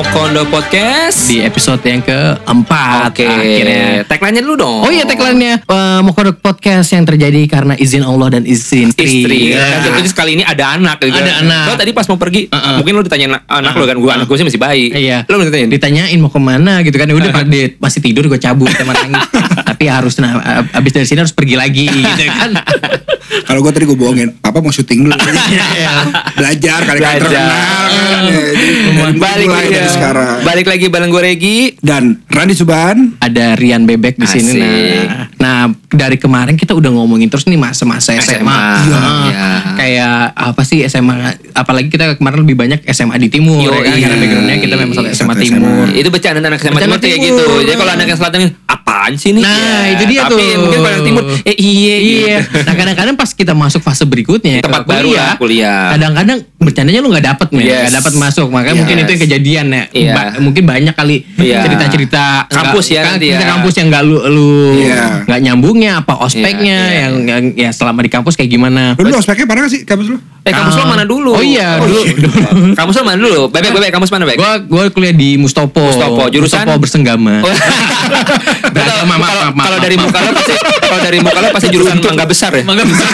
Mokondo Podcast. di episode yang keempat Oke. akhirnya. Tagline-nya dulu dong. Oh iya tagline-nya uh, Mokodok Podcast yang terjadi karena izin Allah dan izin istri. istri. Ya. Kan Jadi sekali ini ada anak gitu. Ada anak. Lo tadi pas mau pergi, Uh-uh. mungkin lo ditanya anak lo kan, gue anak gue sih masih bayi. Iya. Lo ditanya Ditanyain mau ke mana gitu kan. Udah pada masih tidur gue cabut nangis. Tapi harus nah ab- abis dari sini harus pergi lagi gitu kan. Kalau gue tadi gue bohongin, papa mau syuting dulu. Belajar kali kali Belajar. terkenal. kan. Ya, jadi balik mulai lagi dari sekarang. Balik lagi bareng gue Regi. Dan Randy Suban, Ada Rian Bebek di sini nah. Nah, dari kemarin kita udah ngomongin terus nih masa-masa SMA. SMA. Iya. Iya. Kayak apa sih SMA apalagi kita kemarin lebih banyak SMA di timur Yo, ya kan? iya. Karena backgroundnya kita memang satu SMA Satu timur. SMA. Itu bercanda anak SMA timur tuh kayak gitu. Jadi kalau anak yang selatan apaan sih nih? Nah, itu dia Tapi tuh. mungkin kalau timur, eh iya Iya. Nah kadang-kadang pas kita masuk fase berikutnya Tempat baru lah, kuliah. Kadang-kadang bercandanya lu nggak dapet nih, Yes. nggak dapet masuk. Makanya mungkin Yes. itu yang kejadian ya. Iya. Ba- mungkin banyak kali Iya. cerita-cerita Kampus nggak- ya kan, nanti cerita ya. kampus yang nggak lu lu Iya. nggak nyambungnya apa ospeknya Iya, iya. yang, yang ya selama di kampus kayak gimana. lu ospeknya pernah gak sih kampus lu? Eh kampus lo Ah. mana dulu? Oh iya, dulu- dulu. Kampus lo mana dulu? Bebek bebek kampus mana bebek? Gua gua kuliah di Mustopo. Mustopo, jurusan? Mustopo bersenggama. Oh. Kalau dari muka lo pasti kalau dari muka lo pasti jurusan mangga besar ya. Mangga besar.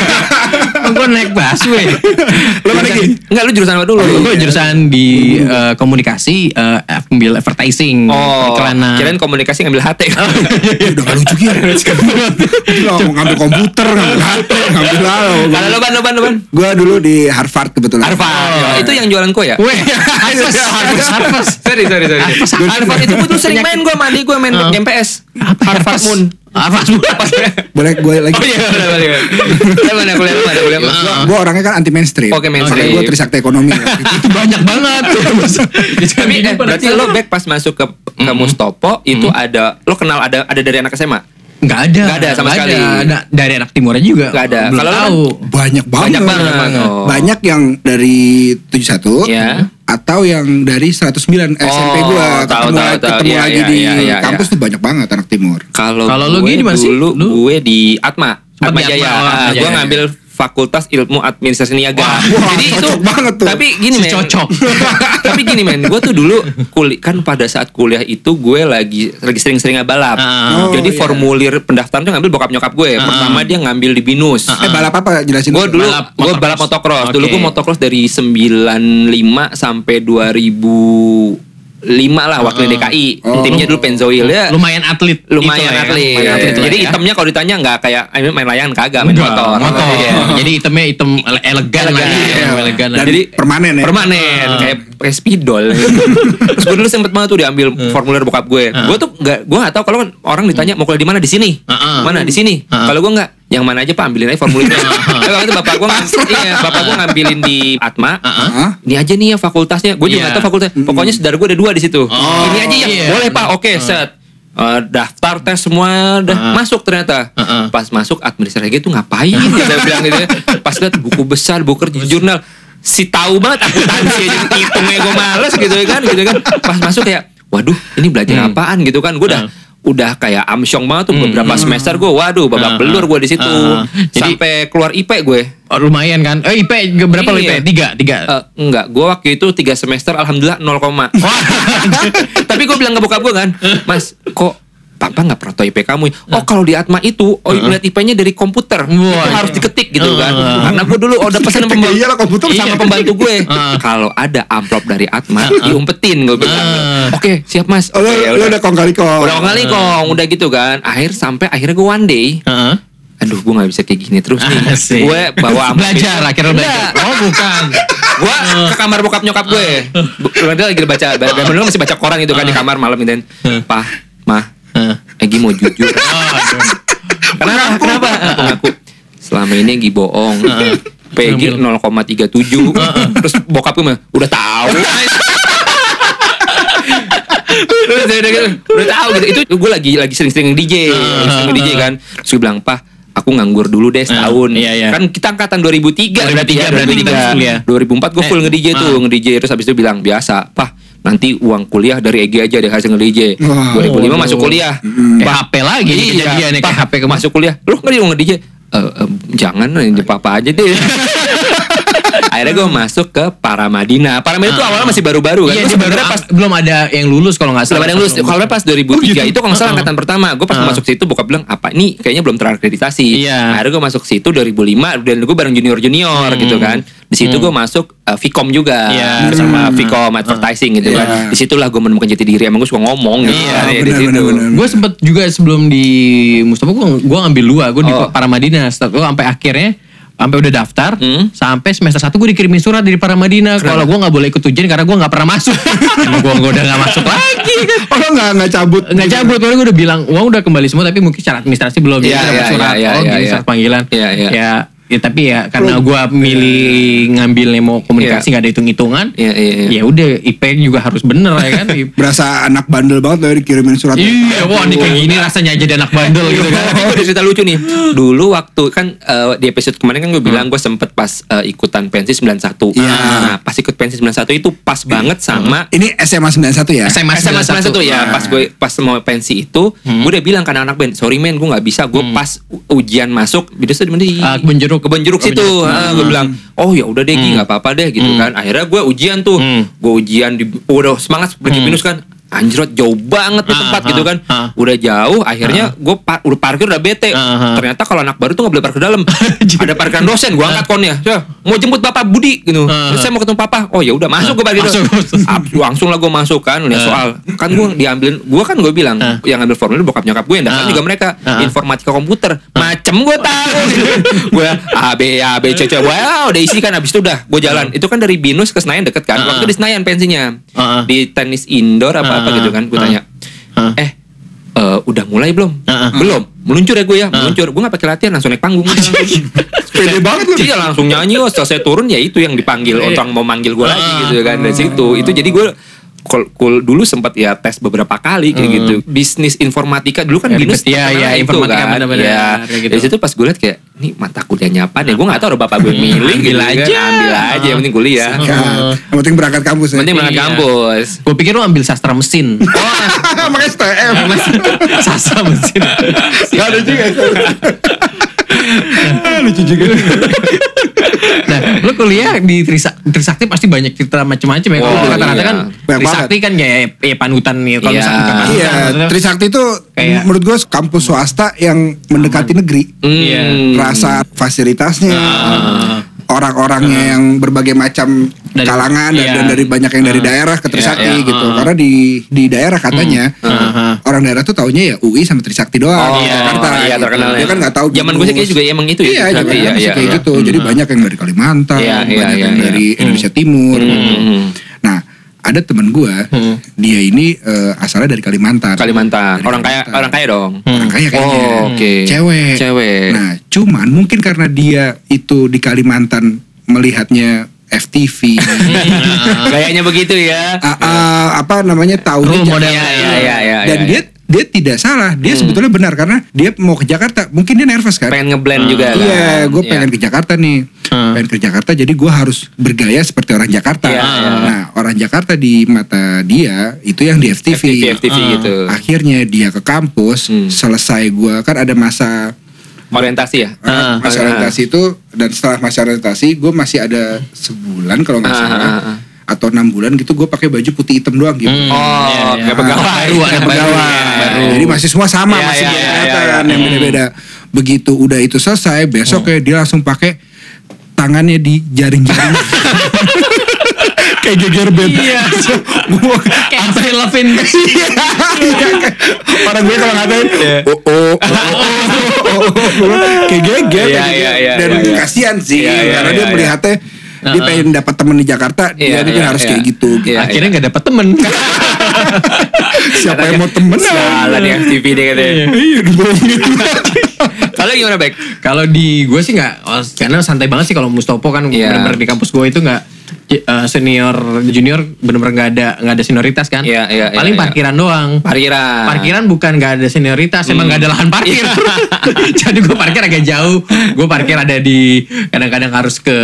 Gua naik busway. Lu mana lagi? Enggak lu jurusan apa dulu? Gue jurusan di eh, komunikasi, eh, ambil advertising, Oh, iklanan. kirain komunikasi ngambil HT. Udah gak lucu gitu. Lu mau ngambil komputer, ngambil HP, ngambil lalu. Kalau lo ban lo ban lo ban. Gue dulu di Harvard kebetulan. Harvard. Oh. Itu yang jualan kue ya? Weh, Harvest, Harvest, Harvest. Sorry sorry sorry. Harvard itu gue tuh sering main gue mandi gue main Oh. game PS. Harvard Moon. Harvest Moon. Boleh gue lagi. Oh iya benar. Saya mana kuliah lu mana kuliah lu? Gue orangnya kan anti mainstream. Oke, mainstream. Gue trisakti ekonomi. Itu banyak banget. Tapi eh, berarti lo back pas masuk ke ke Mustopo itu ada lo kenal ada ada dari anak SMA? Nggak ada. Nggak ada sama Nggak sekali. Ada. Dari anak timurnya juga. Nggak ada. Belum Kalau lo kan- tahu. Banyak banget. Banyak banget. Oh. Banyak yang dari 71 Iya. Atau yang dari 109 SMP Oh, gue tahu, ketemu, tahu, lagi- tahu. ketemu Iya, lagi iya, di iya, iya, kampus tuh banyak banget anak timur. Kalau gue gini di mana sih? dulu Lu? gue di Atma, Atma Jaya. Atma, oh, Atma gue Jaya. ngambil Fakultas Ilmu Administrasi Niaga. Wah, wah, Jadi itu banget tuh. Tapi gini Si men. cocok. tapi gini men, gue tuh dulu kuliah kan pada saat kuliah itu gue lagi lagi sering-seringnya balap. Ah. Oh, Jadi iya. formulir pendaftaran tuh ngambil bokap nyokap gue. Pertama dia ngambil di Binus. Eh balap apa jelasin Gue dulu gue balap motocross. Dulu Oke. gue motocross dari 95 sampai 2005 lah wakil DKI. Oh. Timnya dulu Penzoil ya. Lumayan atlet. Lumayan itu lah ya. atlet. Lumayan atlet lah Jadi ya. hitamnya kalau ditanya nggak kayak I mean, main layangan kagak, main Enggak, motor. motor. Iya. Jadi hitamnya hitam ele- elegan, lah Elegan, ya. iya. elegan. lah. Dan Jadi permanen ya. Permanen kayak kayak spidol. Terus gue dulu sempet banget tuh diambil formulir bokap gue. Gue tuh nggak gue nggak tahu kalau orang ditanya mau kuliah di mana di sini. Heeh. Mana di sini. Heeh. Kalau gue nggak yang mana aja pak ambilin aja formulirnya. Tapi waktu itu bapak gue ngambil, iya bapak gue ngambilin di Atma. Hah? Ini aja nih ya fakultasnya. Gue juga nggak tahu fakultas. Pokoknya saudara gue ada dua di situ. Ini aja ya. iya. Boleh pak. Oke set. Eh, daftar tes semua udah Heeh. masuk ternyata. Heeh. Pas masuk administrasi itu ngapain? Saya bilang gitu ya. Pas lihat buku besar, buku kerja jurnal. Si tahu banget akuntansi aja hitungnya gue males gitu kan gitu kan. Pas masuk kayak waduh ini belajar Hmm. apaan gitu kan. Gue udah udah kayak amsyong banget tuh Hmm. beberapa semester gue waduh babak Heeh. belur gue di situ Heeh. Jadi- sampai keluar IP gue Oh, lumayan kan? Eh IP berapa lo IP? Iya. Tiga, tiga. Eh, enggak, gue waktu itu tiga semester alhamdulillah 0, koma. Tapi gue bilang ke bokap gue kan, Mas, kok Papa nggak pernah tahu IP kamu? ya?" Oh kalau di Atma itu, oh lihat IP-nya dari komputer, itu Wah, harus iya. diketik gitu kan. Heeh. Karena gue dulu udah pesan sama pembantu, Iyalah, komputer sama iya. pembantu gue. Heeh. Kalau ada amplop dari Atma, diumpetin gue bilang. Heeh. Oke, siap Mas. Oh, lu, Oke, ya lu udah kong kali kong. Udah kali kong, udah gitu kan. Akhir sampai akhirnya gue one day, Heeh. aduh gue nggak bisa kayak gini terus nih. Asik. Gue bawa amplop belajar itu. akhirnya belajar. Oh bukan. gua ke kamar bokap nyokap gue. Dia lagi baca, dulu masih baca koran gitu kan di kamar malam gitu. Pah, mah, Heeh. Egi mau jujur. Oh, aduh. Kenapa? Kenapa? Aku ngaku. Selama ini Egi bohong. PG 0,37 Terus bokap gue mah, udah tahu Terus dia udah gitu, udah tahu gitu Itu gue lagi lagi sering-sering DJ Sering DJ kan Terus gue bilang, Pah aku nganggur dulu deh setahun. iya, iya. Kan kita angkatan 2003 berarti ya, 2003 berarti kita kuliah. 2004 gue full Eh, nge-DJ tuh, nge-DJ terus habis itu bilang biasa, "Pah, nanti uang kuliah dari EG aja deh hasil nge-DJ." Wah. 2005 masuk kuliah. Kayak HP lagi nih kejadiannya kayak HP ke masuk kuliah. Lu nggak mau nge-DJ? Eh, eh, jangan papa aja deh. akhirnya gue masuk ke Paramadina. Paramadina itu awalnya masih baru-baru kan. Iya, sebenarnya pas belum ada yang lulus kalau nggak belum salah. ada yang lulus. Kalau pas 2003 itu kalau nggak salah angkatan pertama. Gue pas Uh-uh. masuk situ bokap bilang apa ini kayaknya belum terakreditasi. Iya. Akhirnya gue masuk situ 2005 dan gue bareng junior junior gitu kan. Di situ gue masuk uh, Vcom juga Iya. sama Vcom advertising gitu kan. Iya. Di situlah gue menemukan jati diri. Emang gue suka ngomong gitu. Iya, kan, ya, di situ. Gue sempet juga sebelum di Mustafa gue gue ngambil dua, gue di Oh. Paramadina. Gue sampai akhirnya sampai udah daftar, Hmm. sampai semester satu gue dikirimin surat dari Paramadina kalau gue nggak boleh ikut ujian karena gue nggak pernah masuk. Gue udah nggak masuk lagi. Oh lo nggak nggak cabut? Nggak cabut, karena gue udah bilang uang udah kembali semua tapi mungkin secara administrasi belum. Iya, iya, surat, iya, oh gini iya. surat panggilan. Iya, iya. Ya, ya tapi ya karena gue milih ngambil mau komunikasi nggak ada hitung-hitungan. Iya, iya, iya. Ya udah IP juga harus bener ya kan. Berasa anak bandel banget lo dikirimin surat. Iya, wah ini kayak gini rasanya jadi anak bandel gitu kan. Tapi gue cerita lucu nih. Dulu waktu kan eh, di episode kemarin kan gue bilang gue sempet pas eh, ikutan pensi 91. Iya. Nah, pas ikut pensi 91 itu pas banget sama Ini SMA 91 ya? SMA SMA 91 ya pas gue pas mau pensi itu gue udah bilang ke anak-anak band sorry men gue nggak bisa gue pas u- ujian masuk di desa di mana di Ah, Kebun Jeruk. kebun jeruk Kebun situ Jeruk. Ah, gue bilang oh ya udah deh Gi, nggak apa-apa deh gitu kan. Akhirnya gue ujian tuh. Hmm. gue ujian di udah semangat pergi pinus kan anjrot jauh banget nih Ah, tempat ah, gitu kan. ah. udah jauh akhirnya gue pa- udah parkir udah bete. Ternyata kalau anak baru tuh nggak boleh parkir dalam. Ada parkiran dosen gue angkat konnya. Ya, mau jemput bapak Budi gitu. Terus saya mau ketemu papa. Oh ya udah masuk gue parkir. Masuk, masuk. Langsung lah gue masuk kan lihat soal. Kan gue diambilin gue kan gue bilang yang ambil formulir bokap nyokap gue yang daftar Ah. juga mereka. Informatika komputer. Macem gue tahu. Gue A B A B C C. Wow udah isi kan abis itu udah gue jalan. Itu kan dari binus ke Senayan deket kan. Waktu di Senayan pensinya. Di tenis indoor apa apa Ah. gitu kan gue Ah. tanya Ah. eh eh, udah mulai belum Ah. belum meluncur ya gue ya meluncur gue gak pakai latihan langsung naik panggung Pede banget lu. Iya langsung nyanyi oh selesai turun ya itu yang dipanggil Iya. orang mau manggil gue lagi Ah. gitu kan dari situ itu jadi gue kul- dulu sempat ya tes beberapa kali kayak gitu bisnis informatika dulu kan Ya, binus terkenal iya, itu informatika kan. benar-benar, Iya. kayak gitu. dari situ pas gue liat kayak ini mata kuliahnya apa ya gue gak tahu ada bapak gue milih ambil gitu kan. aja. ambil aja yang penting kuliah Kan. Yang penting berangkat kampus ya. penting berangkat Iya. kampus Gue pikir lu ambil sastra mesin. Makanya STM. sastra mesin. Gak ada juga. Lucu juga. Nah, lu kuliah di Trisa- Trisakti pasti banyak cerita macam-macam ya. Kalau Oh, rata-rata iya. kan Banyak Trisakti kan ya, ya panutan ya. Kalau Iya. misalkan panutan, Iya, maksudnya- Trisakti itu Kayak- menurut gue kampus swasta yang mendekati negeri. Hmm. Iya. Rasa fasilitasnya, Ah. Orang-orangnya yang berbagai macam Dari- kalangan dan, iya. dan dari banyak yang dari Ah. daerah ke Trisakti Iya, iya. gitu. Ah. Karena di di daerah katanya Ah. orang daerah tuh taunya ya UI sama Trisakti doang Oh, di Jakarta. iya, gitu. terkenal Dia ya. kan nggak tahu. Zaman gue sih kayak juga emang itu ya, Iya, Trisakti, zaman iya, iya, kayak iya. gitu. Jadi banyak yang dari Kalimantan, Iya, iya, banyak iya, yang iya. dari Indonesia Timur. Hmm. Ada temen gue, dia ini eh, asalnya dari Kalimantan. Kalimantan Dari orang kaya Kalimantan. orang kaya dong Orang kaya kayaknya. Oh, oke. Cewek. Cewek. Nah, cuman mungkin karena dia itu di Kalimantan melihatnya FTV. Gayanya begitu ya. Ah, ah, apa namanya tahu model. Iya, iya, iya, iya, dan iya. dia dia tidak salah dia sebetulnya benar karena dia mau ke Jakarta mungkin dia nervous kan pengen ngeblend juga kan. Iya, gue Iya. pengen ke Jakarta nih. Hmm. Pengen ke Jakarta, jadi gue harus bergaya seperti orang Jakarta. Iya, iya. Nah, orang Jakarta di mata dia itu yang di FTV. FTV, FTV Ah. gitu. Akhirnya dia ke kampus, Hmm. selesai gue kan ada masa Orientasi ya. Ah. masa orientasi itu dan setelah masa orientasi gue masih ada sebulan kalau nggak Ah, salah ah, ah. Atau enam bulan gitu gue pakai baju putih hitam doang gitu. Hmm, Oh, iya, iya. kayak pegawai. Baru, Kayak baru, pegawai. iya, baru. Jadi masih semua sama Iya, masih iya, beda iya, kan, iya. yang beda-beda. Begitu udah itu selesai, besok ya dia langsung pakai tangannya di jaring-jaring. kayak geger band. Iya. Gua Kayak Avril Lavigne. Iya, Orang gue kalau ngatain, oh oh, oh, oh, oh, oh, kayak geger. Iya, iya, iya, Dan iya, iya. kasihan sih, Iya, iya, karena iya, dia iya. Melihatnya dia pengen dapat temen di Jakarta, Iya, dia mungkin iya, harus iya. kayak gitu. Iya, Akhirnya nggak dapet temen. Siapa yang mau temen? Salah di FTV deh katanya. Iya. Kalau gimana Bek? Kalau di gue sih nggak, oh, karena santai banget sih kalau Mustopo kan Iya. bener-bener di kampus gue itu nggak eh, senior junior bener-bener nggak ada nggak ada senioritas kan. Iya, iya, iya, Paling iya. parkiran doang. Parkiran. Parkiran bukan nggak ada senioritas, emang nggak ada lahan parkir. Iya. Jadi gue parkir agak jauh. Gue parkir ada di kadang-kadang harus ke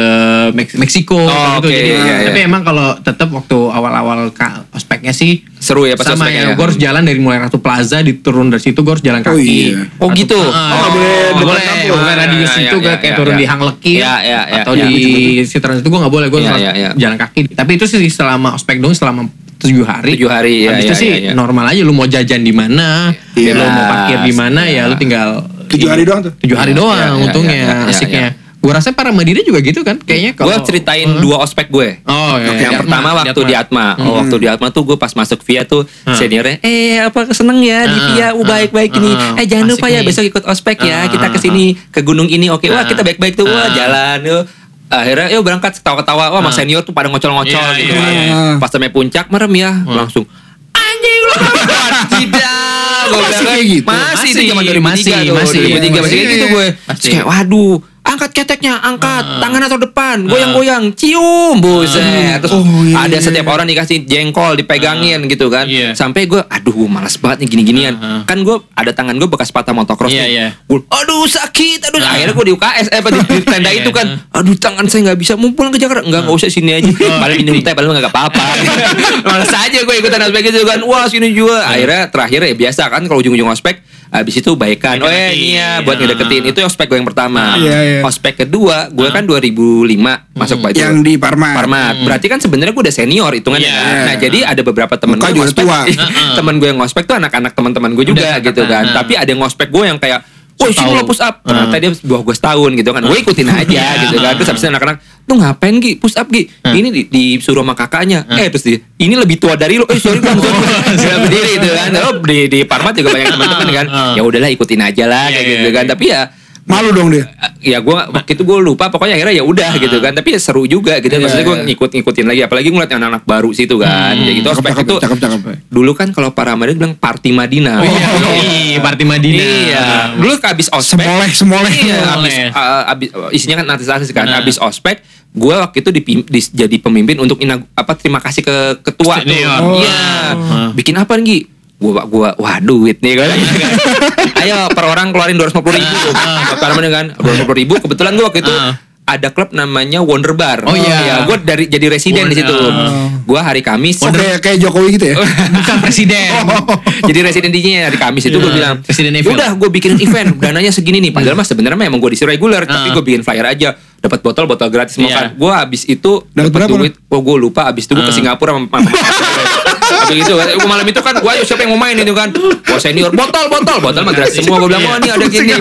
Meksiko Oh, gitu. oke, Jadi, iya, iya. tapi emang kalau tetap waktu awal-awal ospeknya sih Seru ya pas sama ya, ya. gue harus jalan dari mulai Ratu Plaza diturun dari situ gue harus jalan Oh, kaki. iya. Oh, Ratu- gitu? Ah, Oh, nggak boleh depan boleh, kampus. bukan radius Ya, itu ya, gak ya, kayak ya, turun ya. di Hang Lekir Ya, ya, ya, atau ya. di sekitaran itu gue nggak boleh gue Ya, harus ya, ya. jalan kaki. Tapi itu sih selama ospek dong selama tujuh hari. Tujuh hari, ya, Habis ya, itu sih ya, ya. normal aja lu mau jajan di mana, Iya. lu mau parkir di mana ya lu tinggal Tujuh hari doang tuh? Tujuh hari Ya, doang ya, ya, untungnya ya, ya, ya, asiknya. Ya. Gue rasa para Madina juga gitu kan kayaknya Gue kalau ceritain Heeh. dua ospek gue. Oh, iya, yang di pertama Atma, waktu di Atma. Hmm. Oh, waktu di Atma tuh gue pas masuk via tuh Hmm. seniornya, eh apa seneng ya di Hmm. via, uh, baik-baik ini. Hmm. Eh jangan lupa ya nih. besok ikut ospek ya. Hmm. Kita ke sini ke gunung ini. Oke, wah Hmm. kita baik-baik tuh. Wah Hmm. jalan yuk. Akhirnya yuk berangkat ketawa-ketawa. Wah, mas senior tuh pada ngocol-ngocol Iya, gitu iya, kan. iya. Pas sampai puncak merem ya, langsung anjing lu tidak Gua Masih bilang, kayak gitu? masih itu Masih, zaman 2003 masih, tuh, masih. 2003 masih kayak gitu gue. Terus kayak waduh angkat keteknya angkat. Tangan atau depan. Goyang-goyang. Cium. Buset. Terus Oh, iya, ada iya, setiap iya. orang dikasih jengkol dipegangin gitu kan. Iya. sampai gue aduh males banget nih gini-ginian. Heeh. kan gue ada tangan gue bekas patah motocross Iya, nih. iya. Gua, aduh sakit aduh. Akhirnya gue di UKS eh di, di tenda Iya, itu kan. aduh tangan saya nggak bisa mau pulang ke Jakarta. Nggak nggak usah sini aja. Paling minum teh paling nggak apa-apa. Males aja gue ikutan ospek itu kan. Wah sini juga. Akhirnya terakhir ya biasa kan kalau ujung-ujung ospek habis itu baikan oh eh Deketin. iya buat ngedeketin itu ospek gue yang pertama Iya, iya. ospek kedua gue kan 2005 masuk Pak Yang di Parmat. Parmat. Berarti kan sebenarnya gue udah senior hitungannya. Iya. kan. Nah, jadi ada beberapa temen Muka gue juga ngospek. tua. temen gue yang ngospek tuh anak-anak teman-teman gue juga Udah gitu dekat, kan. nah. Tapi ada yang ngospek gue yang kayak Woi sini lo push up. Ternyata dia di bawah gue setahun gitu kan. Gue ikutin aja Iya. gitu kan. Terus habis itu anak-anak Tuh ngapain Gi? Push up Gi? Ini di, disuruh sama kakaknya. Eh terus dia Ini lebih tua dari lo Eh sorry bang sorry. Bang." Sudah berdiri gitu kan. Oh, di, di Parmat juga banyak teman-teman kan. Ah. Ya udahlah ikutin aja lah Iya, kayak iya, gitu kan. iya. Tapi ya Malu dong dia. ya gue waktu itu gue lupa pokoknya akhirnya ya udah gitu kan tapi ya seru juga gitu Iya, maksudnya gue iya. ngikut ngikutin lagi apalagi ngeliat anak-anak baru situ kan ya gitu Cakep, ospek cakep, itu cakep, cakep. dulu kan kalau para Madinah bilang party Madinah Oh iya, iya, Party Madinah. Iya. dulu abis ospek Semoleh, semoleh. iya abis, uh, abis isinya kan artis-artis kan Nah. abis ospek gue waktu itu dipim- dis- jadi pemimpin untuk inag- apa terima kasih ke ketua tuh iya Oh. bikin apa nih? Gua gua wah duit nih kan ayo per orang keluarin dua ratus ribu apa namanya kan dua ratus ribu kebetulan gua waktu itu Ah. ada klub namanya Wonder Bar Oh, iya. gue dari jadi residen di situ gua hari Kamis Oh, kayak kayak Jokowi gitu ya. Bukan presiden. jadi residen DJ hari Kamis itu gue Iya, bilang Presiden Evil. udah gue bikin event dananya segini nih padahal mas sebenarnya emang gue disi reguler tapi Ah. gue bikin flyer aja dapat botol botol gratis mau Iya. kan gue habis itu Dapat duit oh gue lupa habis itu gue ke Ah. Singapura sama sama- Habis kan, Gua malam itu kan gue ayo siapa yang mau main itu kan. Wah senior botol botol botol mah gratis semua. Gue bilang oh ini ada gini.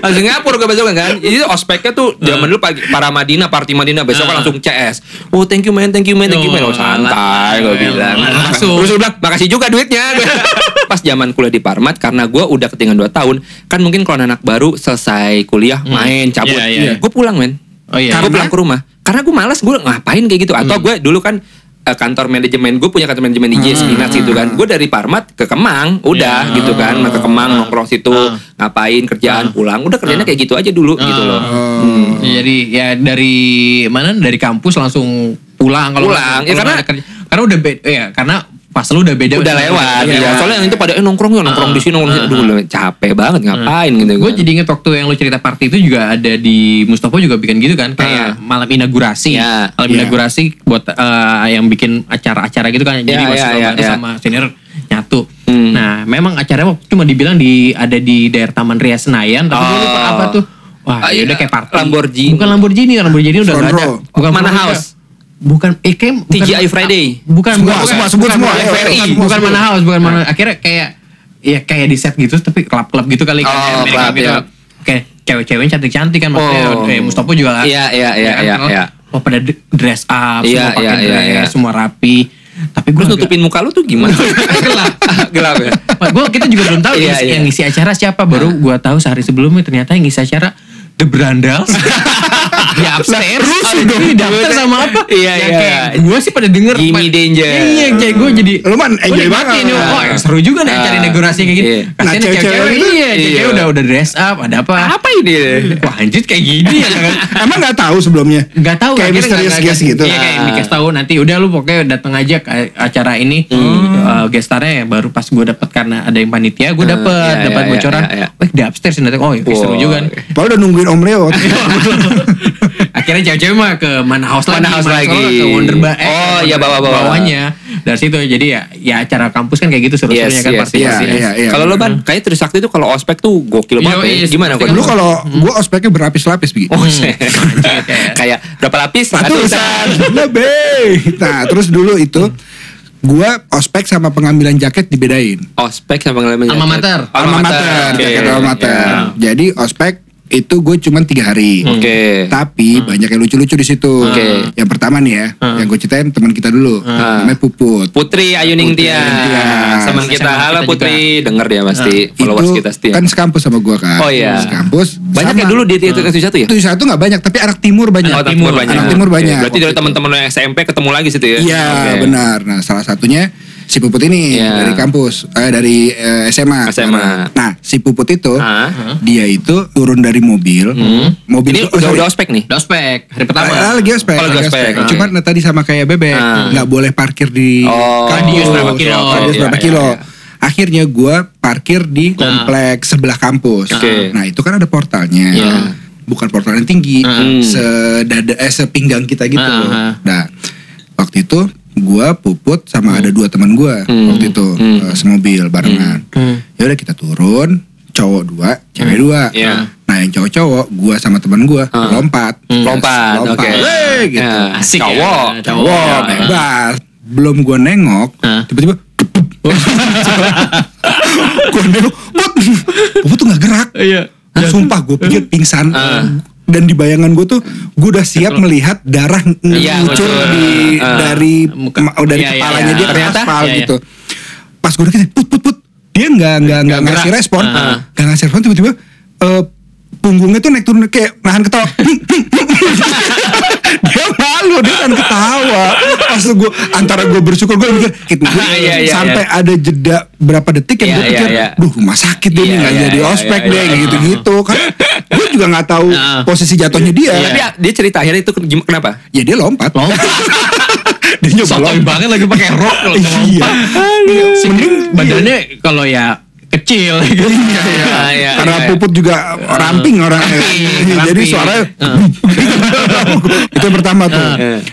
langsung Singapura gue besok kan. Jadi ospeknya tuh zaman dulu pagi para Madinah party Madinah besok kan langsung CS oh thank you man thank you man thank you man. Oh Oh, santai gue alah. bilang. Langsung. terus gue bilang makasih juga duitnya. Pas zaman kuliah di Parmat karena gue udah ketinggalan 2 tahun kan mungkin kalau anak baru selesai kuliah main cabut. Iya, iya. gue pulang men. Oh iya. gue pulang ke rumah. Karena gue malas gue ngapain kayak gitu? Atau gue dulu kan eh, kantor manajemen gue punya kantor manajemen DJ Spinach gitu kan. Gue dari Parmat ke Kemang udah Iya. gitu kan. Ke Kemang nongkrong situ Ah. ngapain kerjaan pulang. Udah kerjanya kayak gitu aja dulu gitu loh. Hmm. Jadi ya dari mana? Dari kampus langsung pulang kalau Pulang. Ya, kalau karena- karena udah beda ya karena pas lu udah beda udah lewat Iya. ya. soalnya yang itu pada eh, nongkrong yuk nongkrong di sini nongkrong di sini aduh capek banget ngapain gitu Gue kan. jadi inget waktu yang lu cerita party itu juga ada di Mustopo juga bikin gitu kan kayak malam inaugurasi. Ya, malam ya. inaugurasi buat eh, yang bikin acara-acara gitu kan. Jadi Ya, masih ya, ya, baru ya. sama senior nyatu. Hmm. Nah, memang acaranya waktu cuma dibilang di ada di daerah Taman Ria Senayan, tapi gue lupa Oh. apa tuh. Wah, Ah, ya udah iya. kayak party. Lamborghini. Bukan Lamborghini, Lamborghini udah Front nggak ada. Bukan Mana house? Bukan eh kayak bukan- TGI Friday. Bukan Semua, bukan, semua, sebut semua, bukan FRI, bukan mana house, bukan mana akhirnya kayak ya kayak di set gitu tapi klub-klub gitu kali kan Oh, klub, gitu. ya. Kayak cewek-cewek cantik-cantik kan maksudnya Oh. eh, Mustopo juga Iya, iya, iya, ya kan, iya, kalau- iya. oh, pada dress up Iya, semua pakai iya, iya, dress iya. semua rapi tapi gue terus nutupin muka lu tuh gimana gelap gelap ya gue kita juga belum tahu Iya, ngisi- iya. yang ngisi acara siapa baru gue tahu sehari sebelumnya ternyata yang ngisi acara The Brandals di upstairs rusuh Ada- dong. Ih, daftar sama apa Iya, Yang iya. kayak gue sih pada denger Jimmy pa- Danger. iya kayak gue jadi Lu man Gua enjoy banget. Oh, ya seru juga nih Ah. cari negosiasi kayak gini. Iya. Nah, cewek-cewek cewek-cewek itu- iya, cewek iya. udah udah dress up, ada apa? apa ini Wah, anjir kayak gini ya kan. Emang nggak tahu sebelumnya? Gak tahu Kayak misterius guest gitu. Iya kayak Ah. dikasih tahu nanti udah lu pokoknya datang aja ke acara ini. Hmm. Uh, guest starnya ya baru pas gue dapet karena ada yang panitia gue dapet iya, dapat iya, bocoran. iya, iya. Wah di upstairs nih oh iya seru juga nih. Padahal udah nungguin Om Leo. Akhirnya cewek-cewek mah ke mana house lagi, Mana house Mana lagi. ke Wonder Bar. Oh, ke iya, bawah-bawah. Bawahnya. Dari situ jadi ya ya acara kampus kan kayak gitu seru-serunya Yes, kan yes, pasti iya, iya, iya. Kalau lo ban, kayak Trisakti itu kalau ospek tuh gokil Iya, banget. ya. iya, Gimana kok? Dulu kalau gue ospeknya berlapis-lapis Bi. Oh, kayak berapa lapis? Ratusan lebih. Nah, terus dulu itu gua ospek sama pengambilan jaket dibedain. Ospek sama pengalaman Alma jaket. mater. Alma mater, Oke. jaket alma mater. Iya. Jadi ospek itu gue cuma tiga hari. Oke. Tapi banyak yang lucu-lucu di situ. Oke. Yang pertama nih ya, yang gue ceritain teman kita dulu, namanya Puput. Putri Ayuning Putri Tia. Teman kita. Sama Halo kita Putri, denger dia pasti followers itu kita setia. kan sekampus sama gue kan. Oh, iya. Sekampus. Banyak sama- yang dulu di itu satu ya? Itu satu nggak banyak, tapi anak timur banyak. Oh, anak timur banyak. Anak timur banyak. Berarti dari teman-teman SMP ketemu lagi situ ya? Iya Oke. benar. Nah salah satunya si Puput ini Iya. dari kampus, eh, dari eh, SMA. SMA. Nah si Puput itu Hah? dia itu turun dari mobil, mobil Ini itu- oh, udah, sorry. udah ospek nih? Dospek hari pertama. Ah, lagi ospek, Oh, lagi ospek, ospek. oke. Cuma nah, tadi sama kayak Bebe, Ah. nggak boleh parkir di Oh. kampus. Berapa kilo. Radius Iya, berapa iya, kilo. iya. Akhirnya gue parkir di kompleks sebelah kampus. Oke. Nah itu kan ada portalnya. Iya. Bukan portal yang tinggi, Hmm. sedada eh sepinggang kita gitu. Ah, ah. Nah gue puput sama ada dua teman gue Hmm. waktu itu Hmm. eh, semobil barengan. Hmm. Ya udah kita turun, cowok dua, cewek dua. Iya. Nah yang cowok-cowok, gue sama teman gue Ah. lompat, Lompat, oke. Weh, gitu. Ya, Asik ya, Cowok. cowok. Wah, bebas. Belum gue nengok, Hah? tiba-tiba gue nengok, put tuh gak gerak. Iya. Hah, Sumpah gue pikir pingsan. Dan di bayangan gue tuh, gue udah siap melihat darah Iya, ngucur ngucur. di Ah. dari Muka. oh, dari iya, kepalanya iya. dia ke Ternyata? aspal Iya, iya. gitu. Pas gue deketin, put put put, dia nggak nggak nggak ngasih respon, Ah. nggak ngasih respon tiba-tiba eh, punggungnya tuh naik turun kayak nahan ketawa. Dia malu dia kan ketawa. Pas gue antara gue bersyukur gue mikir gitu, gua Iya, iya, sampai ada jeda berapa detik yang Iya, gue pikir, iya, iya. duh rumah sakit deh Iya, nih nggak iya, jadi iya, ospek iya, deh iya, gitu gitu kan. Gue juga nggak tahu Ah. posisi jatuhnya dia. Tapi dia cerita akhirnya itu kenapa? Ya dia lompat. dia nyoba Sotoy lompat. banget lagi pakai rok kalau Iya. Si badannya kalau ya kecil gitu. Iya, iya. Ah, iya, Karena iya. puput juga ramping orangnya. Jadi ramping. suaranya itu yang pertama tuh.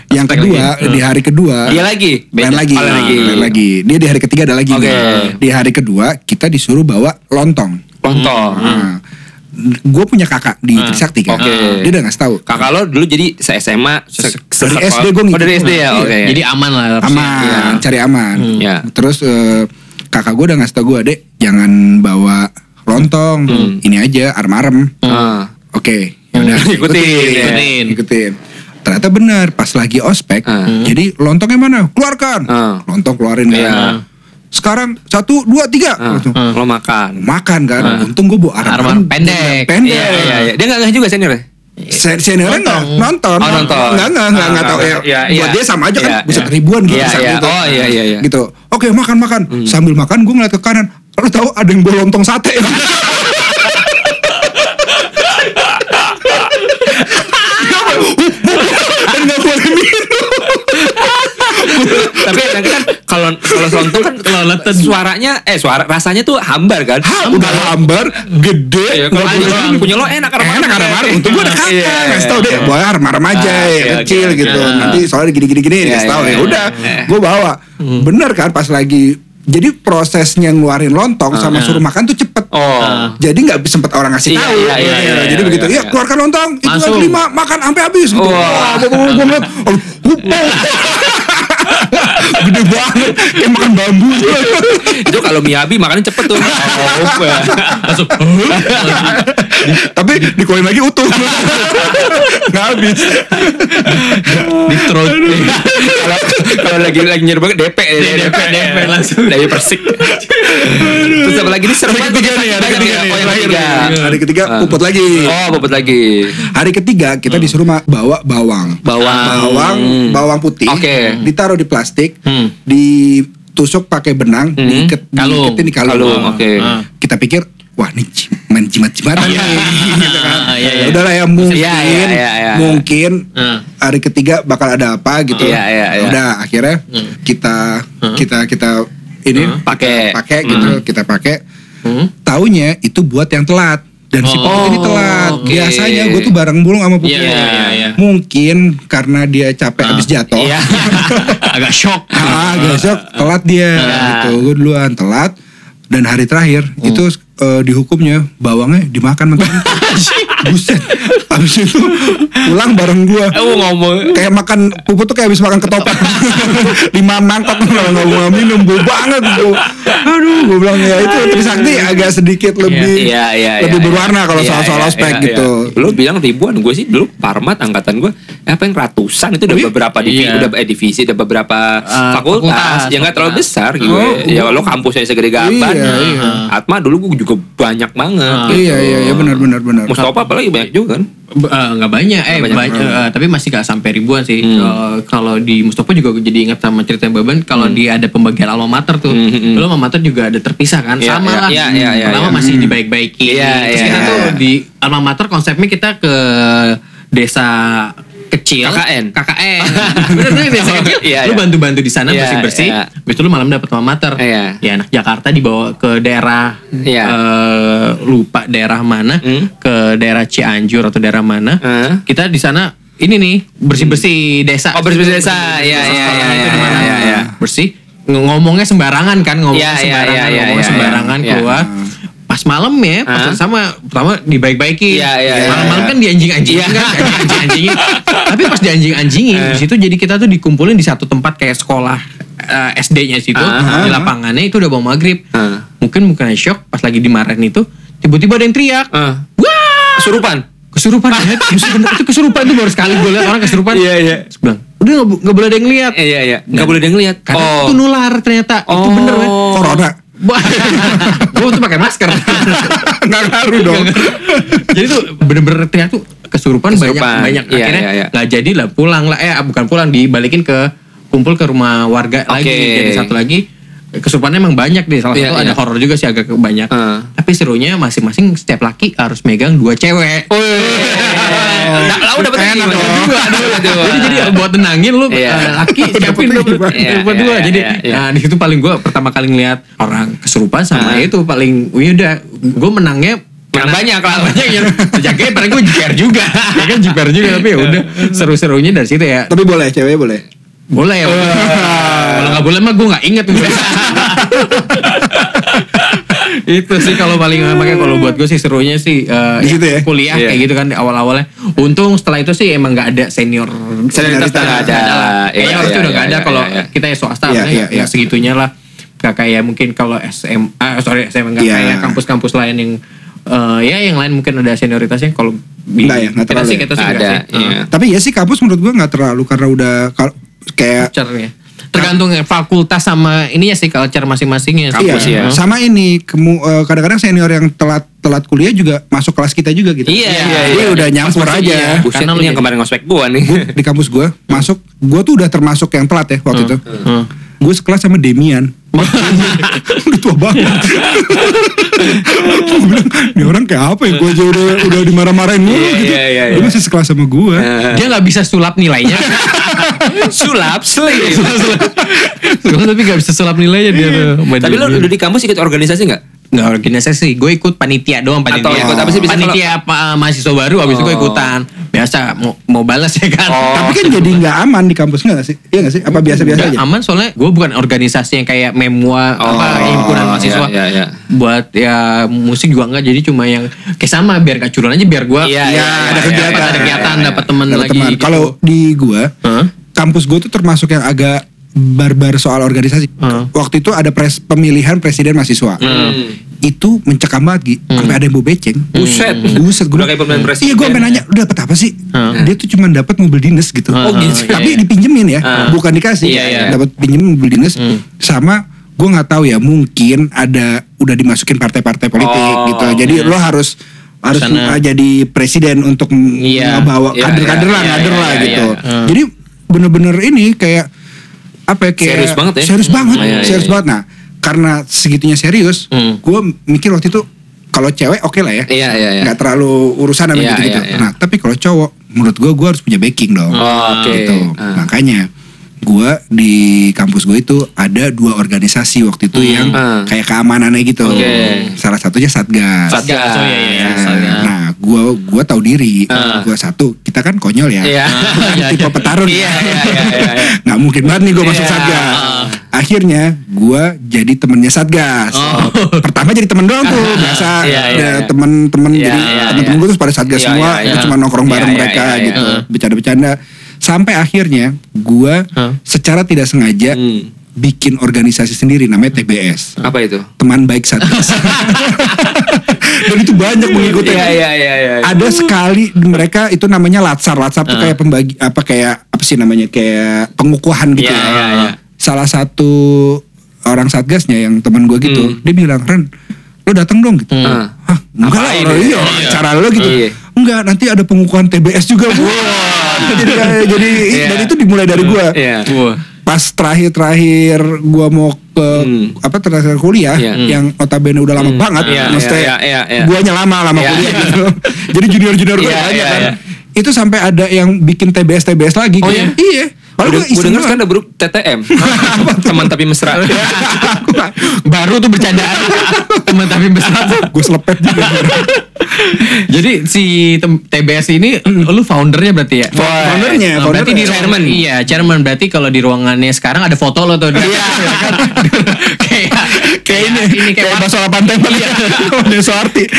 Yang kedua di hari kedua Dia lagi? lain lagi, Oh, lain lagi. lain lagi. Dia di hari ketiga ada lagi. Nih. Di hari kedua kita disuruh bawa lontong. Lontong. Nah, gue punya kakak di Trisakti kan. Oke. Dia udah ngasih tahu. Kakak lo dulu jadi se SMA se Dari sesekolah- SD gua Oh dari. SD ya, oke. Jadi aman lah aman, Iya. cari aman. Iya. Terus eh, kakak gue udah ngasih tau gue, dek jangan bawa lontong, ini aja arem-arem. Ah. Oke, yaudah Ikutin, ya. ikutin, ikutin. Ternyata benar, pas lagi ospek, Ah. jadi lontongnya mana? Keluarkan, Ah. lontong keluarin. Iya. Sekarang satu, dua, tiga, Ah, Langsung. Lo makan. makan kan. Untung gue bawa arem-arem Arem-arem pendek. pendek. Iya, iya, iya. Dia nggak ngeh juga senior ya? Se- Seniornya nggak nonton, Oh, nonton. nggak nggak nggak nggak Ah, tahu ya. iya, Buat iya. dia sama aja kan, Iya, bisa iya. ribuan gitu Iya, saat iya. itu. Oh, iya, iya, iya. Gitu. Oke makan makan. Sambil makan gue ngeliat ke kanan. Lu tahu ada yang bawa lontong sate. Dan nggak boleh minum. Tapi nanti kan kalau kalau lontong kan Kelolotan. suaranya eh suara rasanya tuh hambar kan? Hah, udah hambar, gede. Iya, kalau punya, lo enak arem Enak ada marah. Untung gue ada kakak. Iya, Ngasih tau deh, boleh marah aja Ah, ya, kecil gitu. Nanti soalnya gini gini gini Iya, dikasih tau iya, ya. iya. Udah, Iya. gue bawa. Bener kan pas lagi jadi prosesnya ngeluarin lontong sama suruh makan tuh cepet. Oh. Jadi nggak sempet orang ngasih Iya, tahu. iya, iya, Ya, iya, Jadi iya, begitu, iya, ya iya. keluarkan lontong, itu kelima makan sampai habis gitu. Wah. Gue ngeliat, oh. gede banget, kayak makan bambu. Itu kalau Miyabi makannya cepet tuh. Oh, Langsung. Tapi dikuarin lagi utuh. Nggak habis. Di throat. Kalau kalau lagi lagi nyerbak DP ya. DP, DP langsung. Dari persik. Terus apa lagi ini seru banget ketiga nih, hari ketiga nih, Oh, yang terakhir ketiga. nih. Hari ketiga Ah. puput lagi. Oh, bobot lagi. Hari ketiga kita disuruh ma- bawa bawang. Bawang. Bawang, Hmm. bawang putih. Oke. Ditaruh di plastik, Hmm. ditusuk pakai benang, diikat, Kalung. diiketin di kalung. Kalung, oke. Ah. Kita pikir, wah ini main jimat-jimatan nih. gitu kan. Ah, iya, iya. Ya Udahlah ya mungkin, Iya, iya, iya, iya. mungkin Ah. hari ketiga bakal ada apa gitu. Iya, iya, iya. Udah akhirnya kita kita kita ini Pakai. pakai gitu, kita pakai. Hmm. Taunya itu buat yang telat. dan si Oh, Puput ini telat. oke. Biasanya gue tuh bareng bulung sama Puput. Iya, iya, iya. Mungkin karena dia capek habis jatuh. Iya. Agak shock. Ah, besok telat dia gitu. Gue duluan telat dan hari terakhir itu eh, dihukumnya bawangnya dimakan mentah. Buset. Habis itu pulang bareng gua. Aku ngomong Kayak makan puput tuh kayak habis makan ketoprak. Lima mangkok kalau nggak mau minum bau banget gua. Aduh, gua bilang ya itu Trisakti agak sedikit lebih Iya, iya, lebih iya, berwarna iya. kalau Iya, soal-soal iya, ospek iya, gitu. iya. Lu bilang ribuan, gue sih dulu Parmat angkatan gue apa yang ratusan itu udah beberapa divisi, iya. udah eh, divisi, udah beberapa Ah, fakultas, fakultas, yang nggak terlalu besar gitu. Oh, ya lo kampusnya segede gaban. Iya, iya. Atma dulu gue juga banyak banget. Gitu. Iya, iya, iya benar benar benar. Mustafa apalagi banyak juga kan. Eh, nggak banyak eh banyak. banyak, eh, tapi masih gak sampai ribuan sih Hmm. Eh, kalau di Mustopo juga gue jadi ingat sama cerita Baban kalau dia ada pembagian alma mater tuh Hmm, hmm, hmm. alma mater juga ada terpisah kan Iya, sama iya, lah iya, iya, iya, pertama iya. masih dibaik-baiki Iya, terus iya, kita iya. tuh di alma mater konsepnya kita ke desa kecil KKN. KKN bener bener desa kecil Iya, lu iya. bantu-bantu di sana bersih bersih iya. habis itu lu malam dapat alma mater Iya. ya anak Jakarta dibawa ke daerah Iya. eh, lupa daerah mana Hmm. ke daerah Cianjur atau daerah mana kita di sana ini nih bersih bersih desa Oh, bersih-bersih desa. Iya, iya, iya, Itu iya, di mana? iya, iya. bersih Ng- ngomongnya sembarangan kan ngomongnya sembarangan iya, iya, ngomongnya iya, sembarangan keluar pas malam ya pas Hah? sama pertama dibaik-baiki Iya, iya, iya. malam-malam kan dianjing-anjingin Iya. kan dianjing-anjingin tapi pas dianjing-anjingin Eh. di situ jadi kita tuh dikumpulin di satu tempat kayak sekolah eh, SD-nya situ Ah, di lapangannya itu udah mau maghrib Ah. mungkin bukan shock pas lagi dimarahin itu tiba-tiba ada yang teriak Ah. wah Kesurupan. kesurupan ya Kesurupan. itu kesurupan tuh baru sekali gue lihat orang kesurupan Iya, iya. Bilang udah nggak bo- nggak boleh ada yang lihat Iya, iya. Nggak boleh ada yang lihat. karena Oh. itu nular ternyata itu Oh. bener kan Corona. gue tuh pakai masker Nggak ngaruh dong. jadi tuh bener-bener teriak tuh kesurupan, banyak Kesurupan. banyak Iya, akhirnya iya, iya. nggak jadi lah pulang lah eh bukan pulang dibalikin ke kumpul ke rumah warga lagi Oke. jadi satu lagi kesurupannya emang banyak deh salah Iya, satu ada iya. horor juga sih agak banyak Ah. tapi serunya masing-masing setiap laki harus megang dua cewek Nah, lah udah betul Enak gimana? dong. Dua, dua, dua. jadi jadi buat tenangin lu Iya. eh, laki siapin lu Iya, iya, dua iya, jadi iya, iya. nah di situ paling gue pertama kali ngeliat orang kesurupan sama Ah. itu paling wih udah gue menangnya Menang banyak lah. banyak yang jaganya pada gue jiper juga ya kan jiper juga tapi ya udah seru-serunya dari situ ya Tapi boleh cewek boleh. Boleh ya kalau nggak boleh mah gue nggak inget itu sih kalau paling makanya kalau buat gue sih serunya sih eh, Di situ ya? kuliah Iya. kayak gitu kan di awal-awalnya untung setelah itu sih emang nggak ada senior Senioritas udah nggak ada. Iya, kayaknya harus iya, udah iya, nggak ada iya, kalau iya. kita ya swasta Iya, ya, iya, ya iya. segitunya lah Gak kayak mungkin kalau SMA sorry SMA nggak Iya. kayak kampus-kampus lain yang eh, ya yang lain mungkin ada senioritasnya kalau di Nggak ya, nggak kita terlalu sih ya? kita sih Ada, sih. iya. Tapi ya sih kampus menurut gua nggak terlalu karena udah kayak culture ya. Tergantung fakultas sama ininya sih culture masing-masingnya. sih. Kampus iya, ya. sama ini kemu- eh, kadang-kadang senior yang telat telat kuliah juga masuk kelas kita juga gitu. Iya, iya, Jadi iya. udah nyampur aja. iya. Buset, Karena lu yang kemarin ngospek gua nih. Di kampus gua masuk, gua tuh udah termasuk yang telat ya waktu itu. Hmm. Gue sekelas sama Demian. udah tua banget. gue bilang, ini orang kayak apa ya? Gue aja udah udah dimarah-marahin mulu Iya, gitu. iya, iya, Dia iya. masih sekelas sama gue. Dia nggak bisa sulap nilainya. Sulap, selip. Sulap tapi nggak bisa sulap nilainya dia tuh. Tapi lo dulu di kampus ikut organisasi nggak? Nggak organisasi gue ikut panitia doang panitia Atau ikut apa sih? Bisa panitia apa, mahasiswa baru abis itu gue Oh. ikutan biasa mau mau balas ya kan Oh. Tapi kan jadi nggak aman di kampus nggak sih? Iya nggak sih? Apa biasa-biasa Nggak aja? aman soalnya gue bukan organisasi yang kayak memua apa Oh, himpunan mahasiswa iya, iya, iya. buat ya musik juga enggak jadi cuma yang kayak sama biar kacuran aja biar gue Iya, Ya, iya, ada iya, kegiatan. iya, ada iya, kegiatan iya. dapat temen Dapat lagi teman. gitu. Kalau di gua, Hah? kampus gua tuh termasuk yang agak barbar soal organisasi. Hmm. Waktu itu ada pres, pemilihan presiden mahasiswa. Hmm. Itu mencekam banget Gi. Sampai ada yang bawa beceng. Buset. Buset gue Udah kayak pemilihan presiden. Iya gue sampai nanya, lu dapat apa sih? Hmm. Dia tuh cuma dapat mobil dinas gitu. Oh, gitu. Tapi Iya, dipinjemin ya, Ah. bukan dikasih. Iya, iya. Dapat pinjemin mobil dinas Hmm. sama gue nggak tahu ya, mungkin ada udah dimasukin partai-partai politik Oh, gitu. Jadi lo harus harus Sana. uh, jadi presiden untuk ngebawa Iya, kader-kader iya, lah, kader lah gitu. Hmm. Jadi bener-bener ini kayak apa ya kayak Serius banget ya? Serius banget, Iya, iya, serius iya. banget. Nah, karena segitunya serius, Hmm. gue mikir waktu itu kalau cewek oke lah ya Iya, iya, iya. nggak terlalu urusan sama Iya, gitu-gitu. iya, iya. Nah, tapi kalau cowok, menurut gua gua harus punya backing dong. Oh, oke. Gitu. Ah. Makanya gua di kampus gue itu ada dua organisasi waktu itu yang Ah. kayak keamanannya gitu. Oke. Salah satunya Satgas. Satgas. Oh, iya, iya, iya. Nah, Satgas. Nah, gua gua tahu diri. Ah. Gua satu, kita kan konyol ya. Iya. Tipe petarung. Iya, iya, iya, iya, iya. Nggak mungkin banget nih gue masuk Iya. Satgas. Akhirnya gua jadi temennya Satgas. Pertama jadi temen doang tuh, biasa. Oh. Iya, iya, Ya, iya. temen-temen Iya, jadi iya, temen-temen iya. gue tuh pada Satgas Iya, semua. iya, Itu iya. cuma nongkrong Iya, bareng iya, mereka iya, iya. gitu, bercanda-bercanda. Sampai akhirnya gua Hah? secara tidak sengaja Hmm. bikin organisasi sendiri namanya TBS. Apa itu? Teman baik Satgas. Dan itu banyak mengikuti. Iya, iya, iya, iya. Ada sekali mereka itu namanya latsar. Latsar tuh kayak pembagi apa kayak apa sih namanya kayak pengukuhan gitu. Iya, ya. iya, iya. Salah satu orang satgasnya yang teman gue gitu, Hmm. dia bilang Ren, lo datang dong gitu. Hmm. Hah, enggak lah, ya? iya, Iya. cara lo gitu. Iya. Enggak, nanti ada pengukuhan TBS juga. Bu. jadi kayak- jadi Iya. dan itu dimulai dari gue. Iya. Pas terakhir-terakhir gua mau ke Hmm. apa terakhir kuliah Iya. yang notabene udah lama Hmm. banget, Iya, maksudnya iya, iya, iya. guanya lama lama Iya. kuliah gitu. Jadi junior-junior gue Iya, banyak iya, kan. iya. Itu sampai ada yang bikin TBS TBS lagi. Oh, gitu. iya? Iya. Padahal Udah, gue iseng denger sekarang ada grup TTM Teman tapi mesra Baru tuh bercandaan. Teman tapi besar. gue selepet juga. Jadi si TBS ini lu foundernya berarti ya? Foundernya, berarti di chairman. Iya, chairman berarti kalau di ruangannya sekarang ada foto lo tuh. Iya. kayak kayak ini ini Kayak kayak bakso lapan tempat. Iya. Udah Soarti.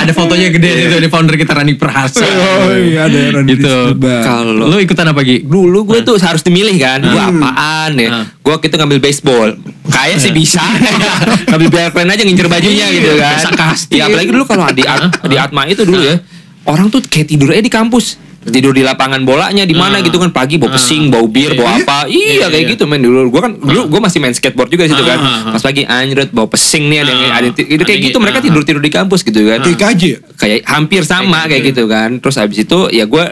ada fotonya gede itu di founder kita Rani Prahasa. Oh iya ada Randy Gitu. Kalau Lu ikutan apa Gi? Dulu gue tuh harus dimilih kan Gue apaan ya Hmm. Gue itu ngambil baseball Kayak sih bisa Ngambil biar keren aja ngincer bajunya Iya, gitu kan bisa kasti. Ya apalagi dulu kalau di, di Atma itu dulu ya Orang tuh kayak tidur aja di kampus tidur di lapangan bolanya di mana gitu kan pagi bau pesing bau bir bau apa. Iya kayak gitu men. Dulu gue kan dulu gue masih main skateboard juga situ kan. pas pagi anjret bau pesing nih ada yang ada itu kayak gitu mereka tidur tidur di kampus gitu kan. Kayak gaji. kayak hampir sama kayak gitu kan. Terus habis itu ya gue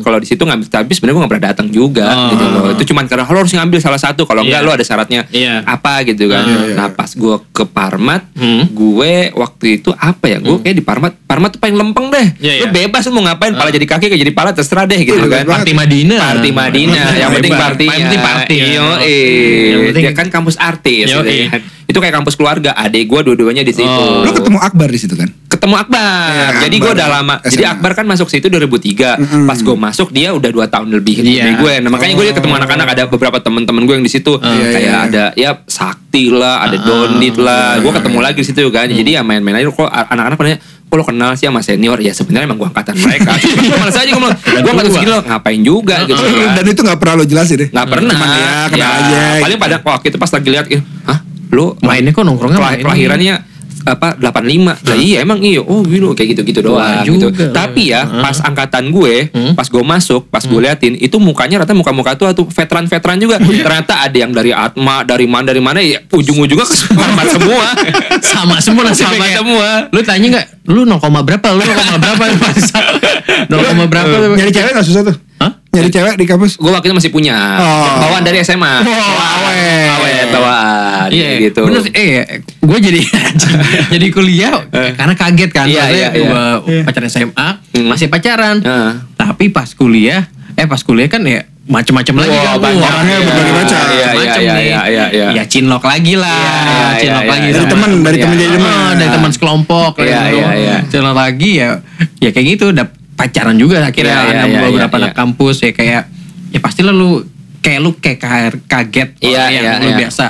kalau di situ ngambil tapi sebenarnya gue nggak pernah datang juga Oh. gitu loh. itu cuman karena lo harus ngambil salah satu. Kalau enggak Iya. lo ada syaratnya Iya. apa gitu kan. Iya, iya, nah pas gue ke Parmat Hmm. gue waktu itu apa ya? Gue kayak di Parmat Parmat tuh paling lempeng deh. Iya, lo iya. bebas lo mau ngapain pala jadi kaki kayak jadi pala terserah deh gitu Iya, kan. Party Madinah. Party Madinah, yang penting partinya. Yang penting party. Eh. penting- Dia kan kampus artis. Yo, gitu eh. kan. Itu kayak kampus keluarga. Adik gue dua-duanya di situ. Oh. Lo ketemu Akbar di situ kan? ketemu Akbar. Iya, jadi gue Akbar. udah lama. Jadi Akbar kan masuk situ 2003. Mm-mm. Pas gue masuk dia udah 2 tahun lebih Iya. dari gue. Nah, makanya gue ketemu anak-anak ada beberapa teman-teman gue yang di situ. Iya, kayak iya. ada ya Sakti lah, ada Dondit lah. Gue ketemu lagi di situ kan. Jadi ya main-main aja kok anak-anak pada kok lo kenal sih sama senior. Ya sebenarnya emang gue angkatan mereka. Cuma malas aja gue gue nggak segini lo ngapain juga gitu kan. Dan itu gak pernah lo jelasin deh. nggak pernah. Cuman ya kenal Ya, aja. paling pada waktu itu pas lagi lihat ih, hah? Lu Mainnya kok nongkrongnya kelahirannya apa 85 lah iya emang iya oh gitu kayak gitu-gitu Wah, doang gitu tapi ya pas angkatan gue Hmm. pas gue masuk pas gue liatin itu mukanya rata muka-muka tuh tuh veteran-veteran juga ternyata ada yang dari Atma dari mana dari mana ya ujung-ujungnya ke semua sama semua Sama semua. Lu tanya nggak? Lu 0, berapa? Lu 0, berapa? 0, berapa? Nyari cewek gak susah tuh? Nyari cewek di kampus? gue waktu itu masih punya Oh. bawaan dari SMA Oh, awet. awet bawaan Iya gitu Bener sih, eh gue jadi jadi kuliah karena kaget kan. Iya, iya, iya. gua Iya. pacaran SMA Hmm. masih pacaran. Heeh. Tapi pas kuliah, eh pas kuliah kan ya macem-macem lagi kan. Orangnya iya, berbagai macam. Iya, macem iya, nih. iya, iya, iya. Ya cinlok lagi lah. Iya, iya, cinlok iya, lagi iya. Dari temen, dari Iya. temen jadi temen. Oh, dari teman sekelompok Iya, gitu. iya, iya. Cinlok lagi ya ya kayak gitu udah pacaran juga akhirnya Iya, iya, ada iya, beberapa iya, anak iya. kampus ya kayak ya pastilah lu kayak lu kayak ka- kaget Iya, orang yang iya, lu iya. biasa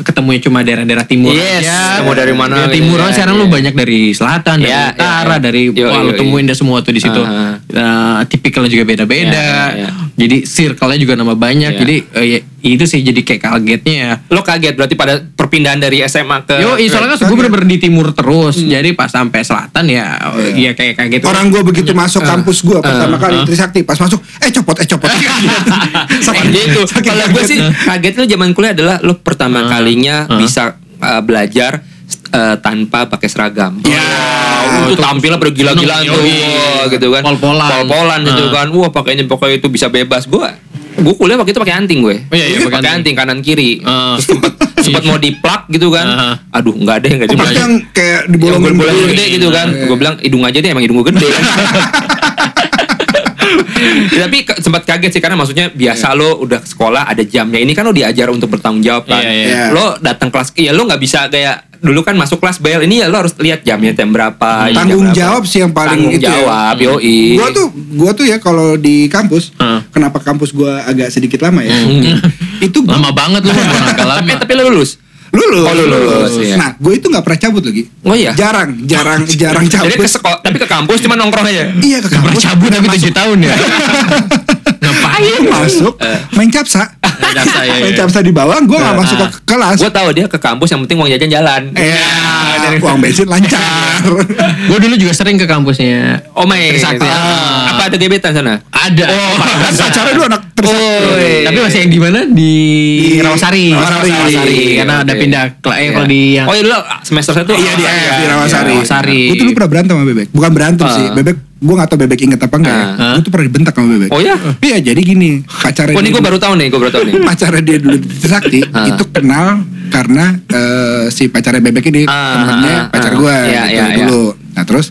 ketemunya cuma daerah-daerah timur Yes, aja. ketemu dari mana Daerah gitu timur ya, sekarang iya. lu banyak dari selatan, dari Iya, utara, iya. dari Yo, wah yo, lu temuin deh semua tuh di situ. Aha. Nah, tipikalnya juga beda-beda. Iya, iya. Jadi circle-nya juga nambah banyak. Iya. Jadi eh, ya, itu sih jadi kayak kagetnya ya. lo kaget berarti pada perpindahan dari SMA ke Yo, soalnya kan gue bener-bener di timur terus. Jadi pas sampai selatan ya, ya kayak kaget. Orang gue begitu masuk kampus gue pertama uh, kali Trisakti pas masuk eh copot eh copot. Saking gitu. Kalau gue sih kaget lo zaman kuliah adalah lo pertama kalinya bisa uh, belajar uh, tanpa pakai seragam. Ya, Wah, itu tampilnya bergila-gilaan tuh, gitu kan. Pol-polan. Pol-polan gitu kan. Wah, pakainya pokoknya itu bisa bebas. Gue gue kuliah waktu itu pakai anting gue. Oh, iya, iya, pakai pakai anting kanan kiri. Ah. Terus sempat sempat mau diplak gitu kan. Ah. Aduh, enggak ada enggak Oh, jadi. yang kayak dibolongin bola dulu. gede gitu kan. Iya. Gue bilang hidung aja deh emang hidung gue gede kan. Ya, tapi ke- sempat kaget sih karena maksudnya biasa lo udah sekolah ada jamnya ini kan lo diajar untuk bertanggung jawab kan. Iya, iya. Lo datang kelas ya lo nggak bisa kayak dulu kan masuk kelas bel ini ya lo harus lihat jamnya jam berapa. jam tanggung berapa. jawab sih yang paling tanggung itu ya. jawab yoi. Gua tuh gua tuh ya kalau di kampus, Heeh. kenapa kampus gua agak sedikit lama ya? Hmm. itu gua Lama banget lu lama. tapi tapi lo lulus. lulus. Oh, lu lulus, iya. Nah, gue itu nggak pernah cabut lagi. Oh iya. Jarang, jarang, jarang cabut. Jadi ke sekolah tapi ke kampus cuma nongkrong aja. Iya ke Gak pernah kampus. cabut tapi 7 tahun ya. Ngapain? masuk main capsa. Main capsa, iya, main iya. capsa di bawah, gue nggak masuk ke kelas. Gue tahu dia ke kampus yang penting uang jajan jalan. Eh, uang bensin lancar. Gue dulu juga sering ke kampusnya. Oh my. Trisakti. Ah. Apa ada gebetan sana? Ada. Pacarnya dulu anak tersakti. Oh, Tapi masih yang di mana? Di, Rawasari. Rawasari. Karena ada pindah ke eh Iya. kalau di yang Oh iya dulu semester satu Iya di iya, di Rawasari. Rawasari. Gue tuh dulu pernah berantem sama Bebek. Bukan berantem Ah. sih. Bebek, gue gak tau Bebek inget apa enggak ya. Ah. Gue tuh pernah dibentak sama Bebek. Oh ya? Iya jadi gini. Pacarnya Oh ini gue baru tahu nih, gue baru tahu nih. pacarnya dia dulu di Trisakti Ah. itu kenal karena eh, si pacarnya Bebek ini Ah, temennya ah, pacar ah. gue Iya, gitu iya, iya. dulu. Nah terus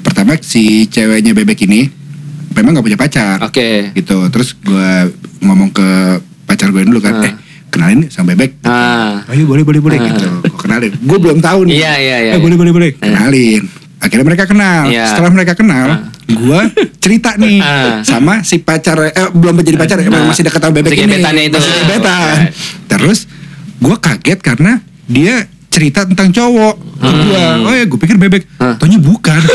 pertama si ceweknya Bebek ini memang gak punya pacar. Oke. Gitu. Terus gue ngomong ke pacar gue dulu kan, Ah. eh kenalin nih sama Bebek. Ah. Ayo boleh boleh boleh Ah. gitu. Gue kenalin. Gue belum tahu nih. Iya, iya, iya, Eh, boleh iya. boleh boleh. Ah. Kenalin. Akhirnya mereka kenal. Iya. Setelah mereka kenal, Ah. Gue cerita nih Ah. sama si pacar eh belum menjadi pacar ya, Ah. masih dekat sama Bebek Masih ini. itu. Masih gebetan. Right. Terus gue kaget karena dia cerita tentang cowok ke gue. Oh ya, gue pikir Bebek. Ah. Taunya bukan.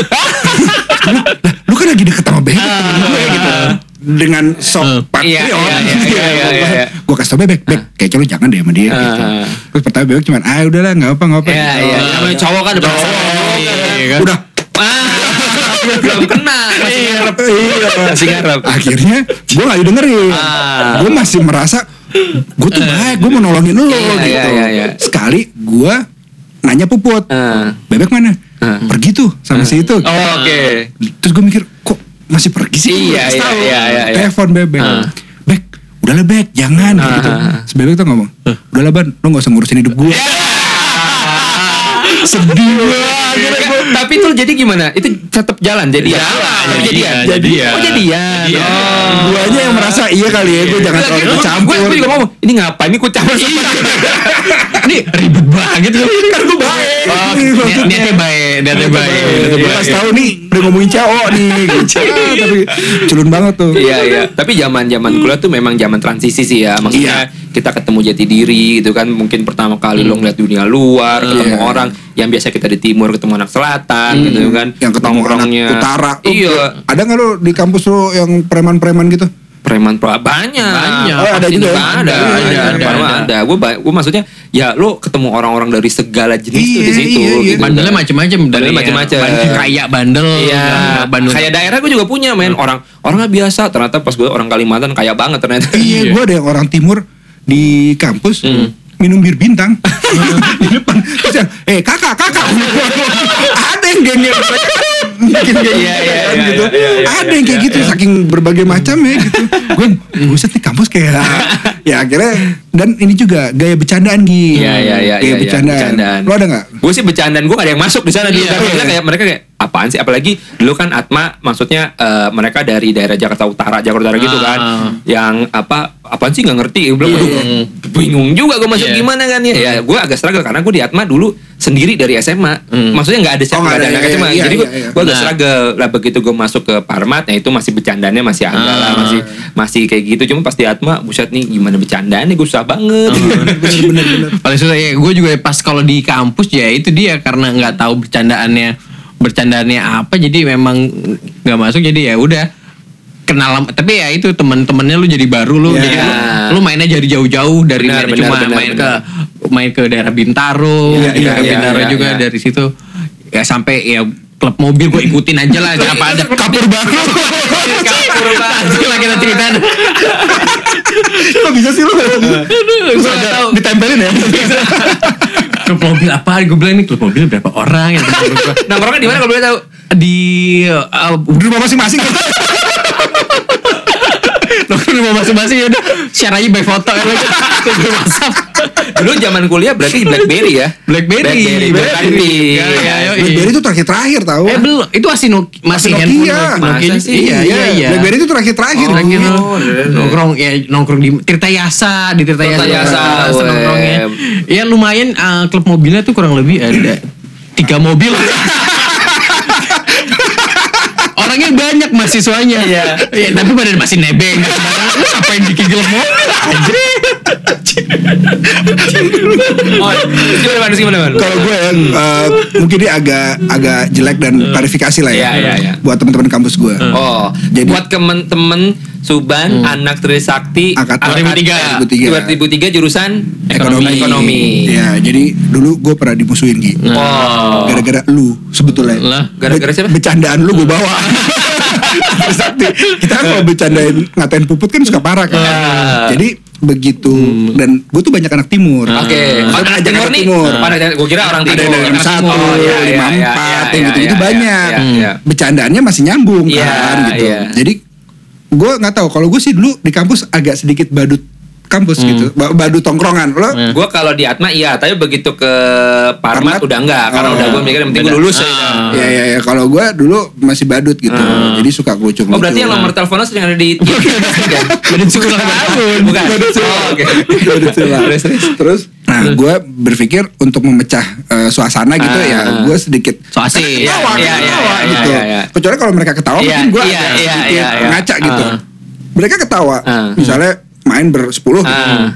Lah, lu kan lagi deket sama Bebek temen gue gitu. Dengan sok Ah. patriot. Iya, iya, iya, iya, iya, iya. Gue kasih tau Bebek, Bek, kayaknya lu jangan deh sama dia Ah. gitu. Terus pertama Bebek cuman, ah udahlah gak apa gak apa. Iya, gitu. iya. Namanya cowok kan udah Iya kan? Udah Ah, belum kena. Masih ngarep. Iya. Masih ngarep. Akhirnya gue gak didengerin. Ah. Gue masih merasa gue tuh baik, gue mau nolongin lo Iya, gitu. iya, iya, iya. Sekali gue nanya puput, Ah. bebek mana? Ah. Pergi tuh sama si itu. Oh, oke. Terus gue mikir kok masih pergi sih? Iya, iya, iya, iya, iya. Telepon bebek, Ah. bek, udahlah bek, jangan Ah, gitu. Terus bebek tuh ngomong, udahlah ban, lo gak usah ngurusin hidup gue. Sedih Tapi itu jadi gimana? Itu tetap jalan jadi ya. Jalan, jadian. jadian, jadian. Oh jadian. Jadian. Oh. gue aja yang merasa iya kali ya, gue jangan terlalu campur. Gue juga ngomong, ini ngapain ini ku campur Ini ribet banget. Kan gue baik. Nih, niatnya baik, niatnya baik. Gue kasih tahu nih udah ngomongin cowok nih gitu. Ah, tapi culun banget tuh Iya iya. Tapi zaman zaman kuliah tuh memang zaman transisi sih ya. Maksudnya Iya. Kita ketemu jati diri gitu kan. Mungkin pertama kali lo ngeliat dunia luar, ketemu Iya. orang yang biasa kita di timur ketemu anak selatan gitu kan. yang ketemu anak Nongkrongnya. utara Lu Iya. ada nggak lo di kampus lo yang preman-preman gitu Preman pro banyak. Banyak. Oh, ada juga ya? Ada, Ada, ada, ada, ada. ada, ada, ada. Gue gue maksudnya ya lo ketemu orang-orang dari segala jenis tuh di Iya, situ. iya, iya. gitu. Bandelnya macem-macem dari Bandelnya yang macem-macem. bandel kaya bandel Iya, bandel kayak daerah gue juga punya men orang orangnya biasa ternyata pas gue orang Kalimantan kaya banget ternyata. iya gue ada yang orang timur di kampus Hmm. minum bir bintang. Di depan. Terus yang eh kakak kakak. Ada yang gengnya geng Iya, iya, kan iya, gitu. iya, iya, iya, ada yang kayak gitu saking berbagai macam ya gitu. Gue buset nih kampus kayak ya akhirnya dan ini juga gaya bercandaan gitu Iya, iya, iya, gaya iya, iya, bercandaan. bercandaan. lo ada nggak? Gue sih bercandaan gue gak ada yang masuk di sana dulu Iya, kan iya. kayak mereka kayak apaan sih apalagi dulu kan Atma maksudnya eh, mereka dari daerah Jakarta Utara Jakarta Utara gitu Ah. kan yang apa apaan sih nggak ngerti gue bilang Iya, "Aduh, iya. bingung juga gue masuk Iya. gimana kan ya ya gue agak struggle karena gue di Atma dulu sendiri dari SMA Hmm. maksudnya nggak ada siapa Oh, nggak nggak ada ada, anak iya, SMA iya, jadi gue iya, iya. gue agak Nah. struggle lah begitu gue masuk ke Parmat ya itu masih bercandanya masih ada lah Ah. masih masih kayak gitu cuma pas di Atma buset nih gimana bercandaan nih gue susah banget bener bener bener paling susah ya gue juga pas kalau di kampus ya itu dia karena nggak tahu bercandaannya bercandaannya apa jadi memang nggak masuk jadi ya udah. Kenal tapi ya itu teman-temannya lu jadi baru lu Iya. jadi lu, lu mainnya jadi jauh-jauh dari Benar, main benar, cuma benar, main benar. ke main ke daerah Bintaro di iya, daerah iya, Bintaro iya, juga iya. dari situ. Ya sampai ya klub mobil gue ikutin aja lah apa ada kapur baru. Kapur baru. Lagi kita cerita. Kok bisa sih ada ditempelin ya klub mobil apa gue bilang ini klub mobil berapa orang? Ya nongkrongnya di mana kalau boleh tahu? Di uh, rumah masing-masing nongkrong rumah masing-masing ya udah share aja by foto ya WhatsApp Dulu zaman kuliah berarti BlackBerry ya. BlackBerry BlackBerry, BlackBerry. Ya, ya, Iya. Yoi. BlackBerry itu terakhir-terakhir tahu. Eh belum, itu masih Nok- masih Nokia. Nokia. Iya, iya, iya. BlackBerry itu terakhir-terakhir. Terakhir Oh, iya, iya. nongkrong ya nongkrong di Tirta Yasa di Tirta Yasa, nongkrongnya. Ya lumayan eh, klub mobilnya tuh kurang lebih ada tiga mobil. Orangnya banyak mahasiswanya. Iya. Ya, tapi pada masih nebeng. Lu ngapain bikin klub mobil? Anjir. Oh, gimana? Gimana? Kalau gue ya, eh, mungkin dia agak agak jelek dan klarifikasi lah ya. Iya, iya, iya. Buat teman-teman kampus gue. Oh, Jadi- buat temen-temen Suban, anak Trisakti, Angkatan 2003. 2003. 2003 jurusan Ekonomi. ekonomi. Ya, jadi dulu gue pernah dimusuhin Gi. Oh, Gara-gara lu sebetulnya. Lah. gara-gara siapa? Bercandaan lu gue bawa. Sakti. Kita kan kalau bercandain ngatain puput kan suka parah kan. Ah. Jadi begitu dan gue tuh banyak anak timur. Oke, Maksudnya anak ngajak timur anak nih. timur. Pada gue kira orang Ada timur. Anak satu, timur. Oh, iya, iya, lima iya, empat, iya, yang gitu iya, itu iya, banyak. iya, iya. Bercandaannya masih nyambung Iya, kan gitu. iya. Jadi gue nggak tahu kalau gue sih dulu di kampus agak sedikit badut kampus gitu, Ba- badut tongkrongan. Lo Gue kalau di Atma iya, tapi begitu ke Parmat, Parmat? udah enggak, karena Oh. udah gue mikir yang penting gue lulus ya. Ah. Ya ya ya kalau gue dulu masih badut gitu. Jadi suka lucu Oh berarti yang nomor teleponnya sering ada di Badut tahun. Bukan. Oh, oke. Badut terus. Terus, nah gue berpikir untuk memecah eh, suasana gitu Ah. ya, gue sedikit So asik. Iya, ketawa, iya, iya, ketawa iya, gitu. iya, iya. Kecuali kalau mereka ketawa, mungkin gue iya, iya. ngaca gitu. Ah. Mereka ketawa, Ah. misalnya main bersepuluh, gitu. Ah.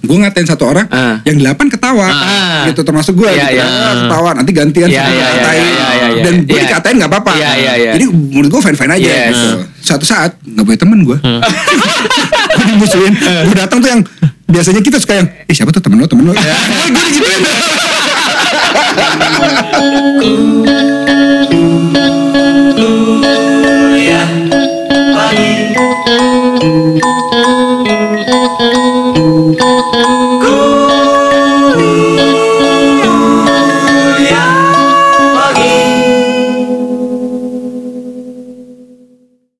gue ngatain satu orang, Ah. yang delapan ketawa, Ah. gitu termasuk gue, Iya, gitu. iya. Ah, ketawa, nanti gantian iya, iya, ngatain. iya, iya. dan gue Iya. dikatain nggak apa-apa. Iya, iya, iya. Jadi menurut gue fine fine aja. Yes. Gitu. Suatu saat nggak punya temen gue, Hmm. gue dimusuhin, gue datang tuh yang biasanya kita suka yang, eh siapa tuh temen lo, temen lo, gue. Kuliah pagi